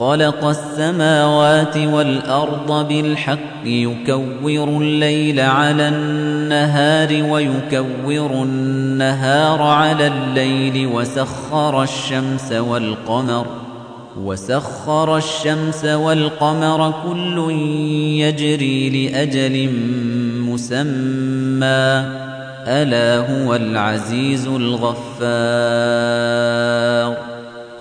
خلق السماوات والأرض بالحق يكور الليل على النهار ويكور النهار على الليل وسخر الشمس والقمر وسخر الشمس والقمر كل يجري لأجل مسمى. ألا هو العزيز الغفار.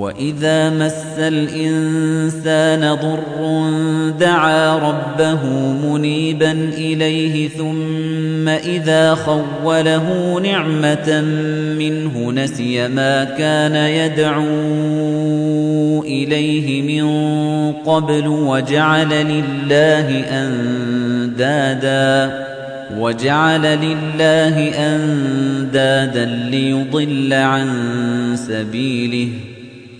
وإذا مس الإنسان ضر دعا ربه منيبا إليه ثم إذا خوله نعمة منه نسي ما كان يدعو إليه من قبل وجعل لله أندادا وجعل لله أندادا ليضل عن سبيله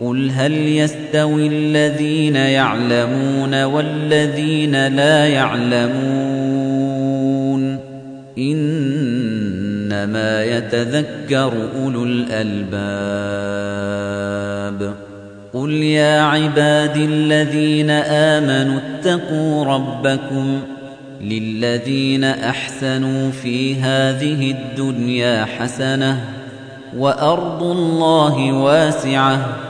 قل هل يستوي الذين يعلمون والذين لا يعلمون إنما يتذكر أولو الألباب قل يا عباد الذين آمنوا اتقوا ربكم للذين أحسنوا في هذه الدنيا حسنة وأرض الله واسعة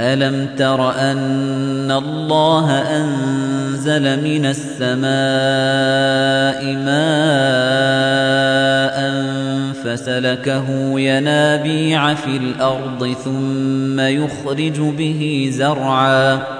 ألم تر أن الله أنزل من السماء ماء فسلكه ينابيع في الأرض ثم يخرج به زرعاً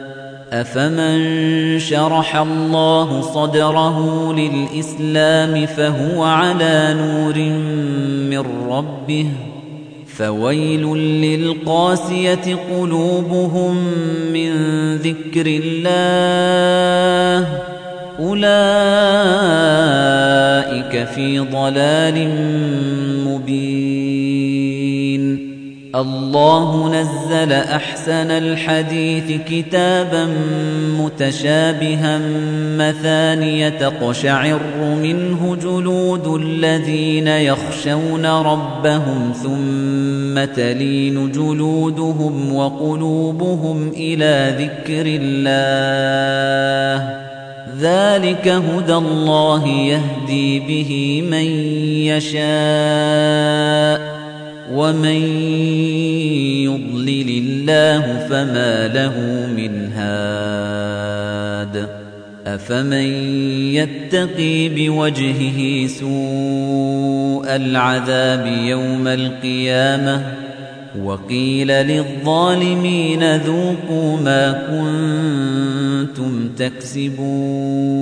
أفمن شرح الله صدره للإسلام فهو على نور من ربه فويل للقاسية قلوبهم من ذكر الله أولئك في ضلال مبين الله نزل أحسن الحديث كتابا متشابها مثانية تقشعر منه جلود الذين يخشون ربهم ثم تلين جلودهم وقلوبهم إلى ذكر الله. ذلك هدى الله يهدي به من يشاء. ومن يضلل الله فما له من هاد أفمن يتقي بوجهه سوء العذاب يوم القيامة وقيل للظالمين ذوقوا ما كنتم تكسبون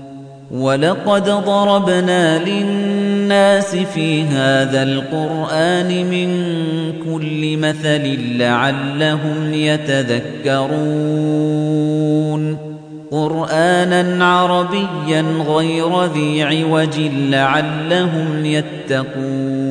ولقد ضربنا للناس في هذا القرآن من كل مثل لعلهم يتذكرون قرآنا عربيا غير ذي عوج لعلهم يتقون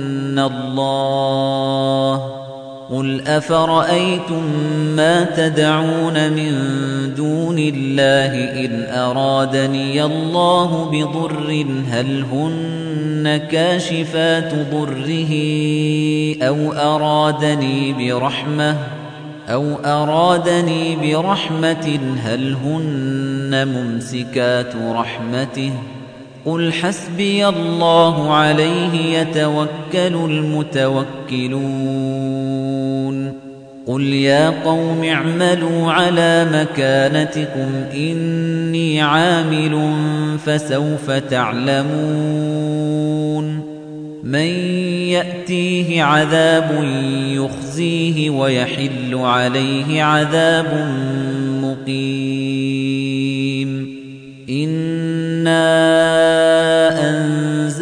الله قل أفرأيتم ما تدعون من دون الله إن أرادني الله بضر هل هن كاشفات ضره أو أرادني برحمة أو أرادني برحمة هل هن ممسكات رحمته قل حسبي الله عليه يتوكل المتوكلون. قل يا قوم اعملوا على مكانتكم إني عامل فسوف تعلمون. من يأتيه عذاب يخزيه ويحل عليه عذاب مقيم. إِنَّا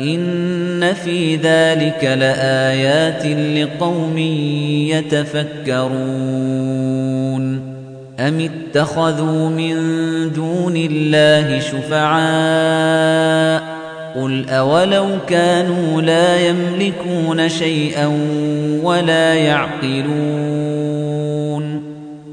إن في ذلك لآيات لقوم يتفكرون. أم اتخذوا من دون الله شفعاء؟ قل أولو كانوا لا يملكون شيئا ولا يعقلون.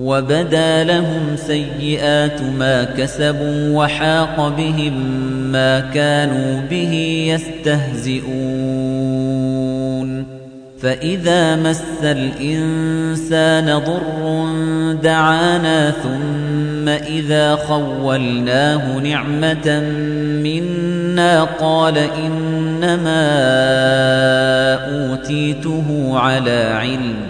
وبدا لهم سيئات ما كسبوا وحاق بهم ما كانوا به يستهزئون. فإذا مس الإنسان ضر دعانا ثم إذا خولناه نعمة منا قال إنما أوتيته على علم.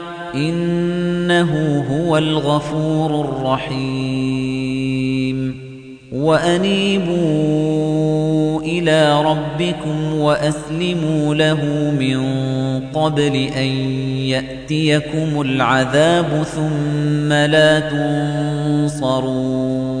إنه هو الغفور الرحيم. وأنيبوا إلى ربكم وأسلموا له من قبل أن يأتيكم العذاب ثم لا تنصرون.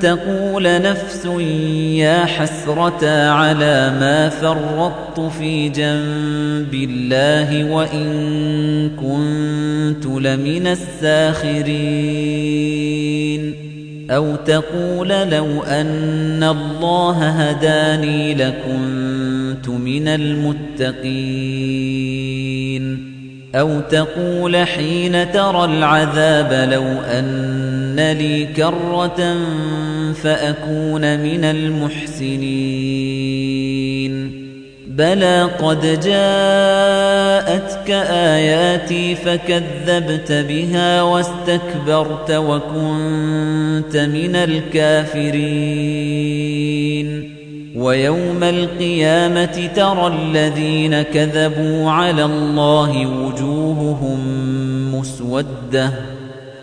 تقول نفس يا حسرة على ما فرطت في جنب الله وإن كنت لمن الساخرين. أو تقول لو أن الله هداني لكنت من المتقين. أو تقول حين ترى العذاب لو أن لي كرة فأكون من المحسنين بلى قد جاءتك آياتي فكذبت بها واستكبرت وكنت من الكافرين ويوم القيامة ترى الذين كذبوا على الله وجوههم مسودة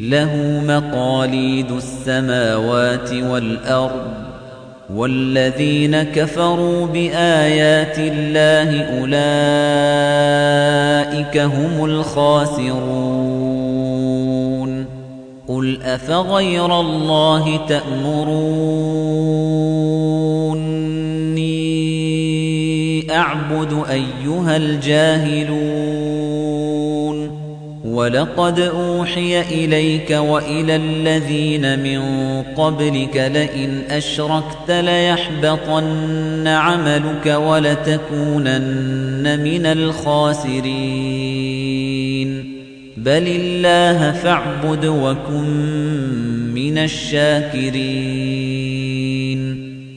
له مقاليد السماوات والأرض والذين كفروا بآيات الله أولئك هم الخاسرون. قل أفغير الله تأمروني أعبد أيها الجاهلون؟ ولقد أوحي إليك وإلى الذين من قبلك لئن أشركت ليحبطن عملك ولتكونن من الخاسرين. بل الله فاعبد وكن من الشاكرين.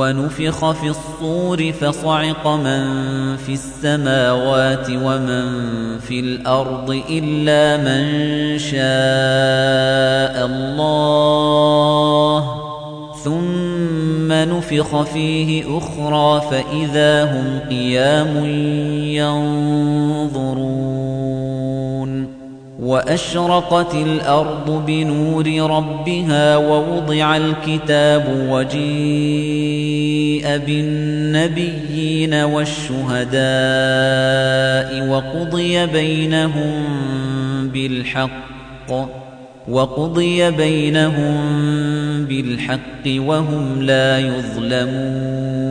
ونفخ في الصور فصعق من في السماوات ومن في الأرض إلا من شاء الله. ثم نفخ فيه أخرى فإذا هم قيام ينظرون. وأشرقت الأرض بنور ربها ووضع الكتاب وجيء بالنبيين والشهداء وقضي بينهم بالحق وقضي بينهم بالحق وهم لا يظلمون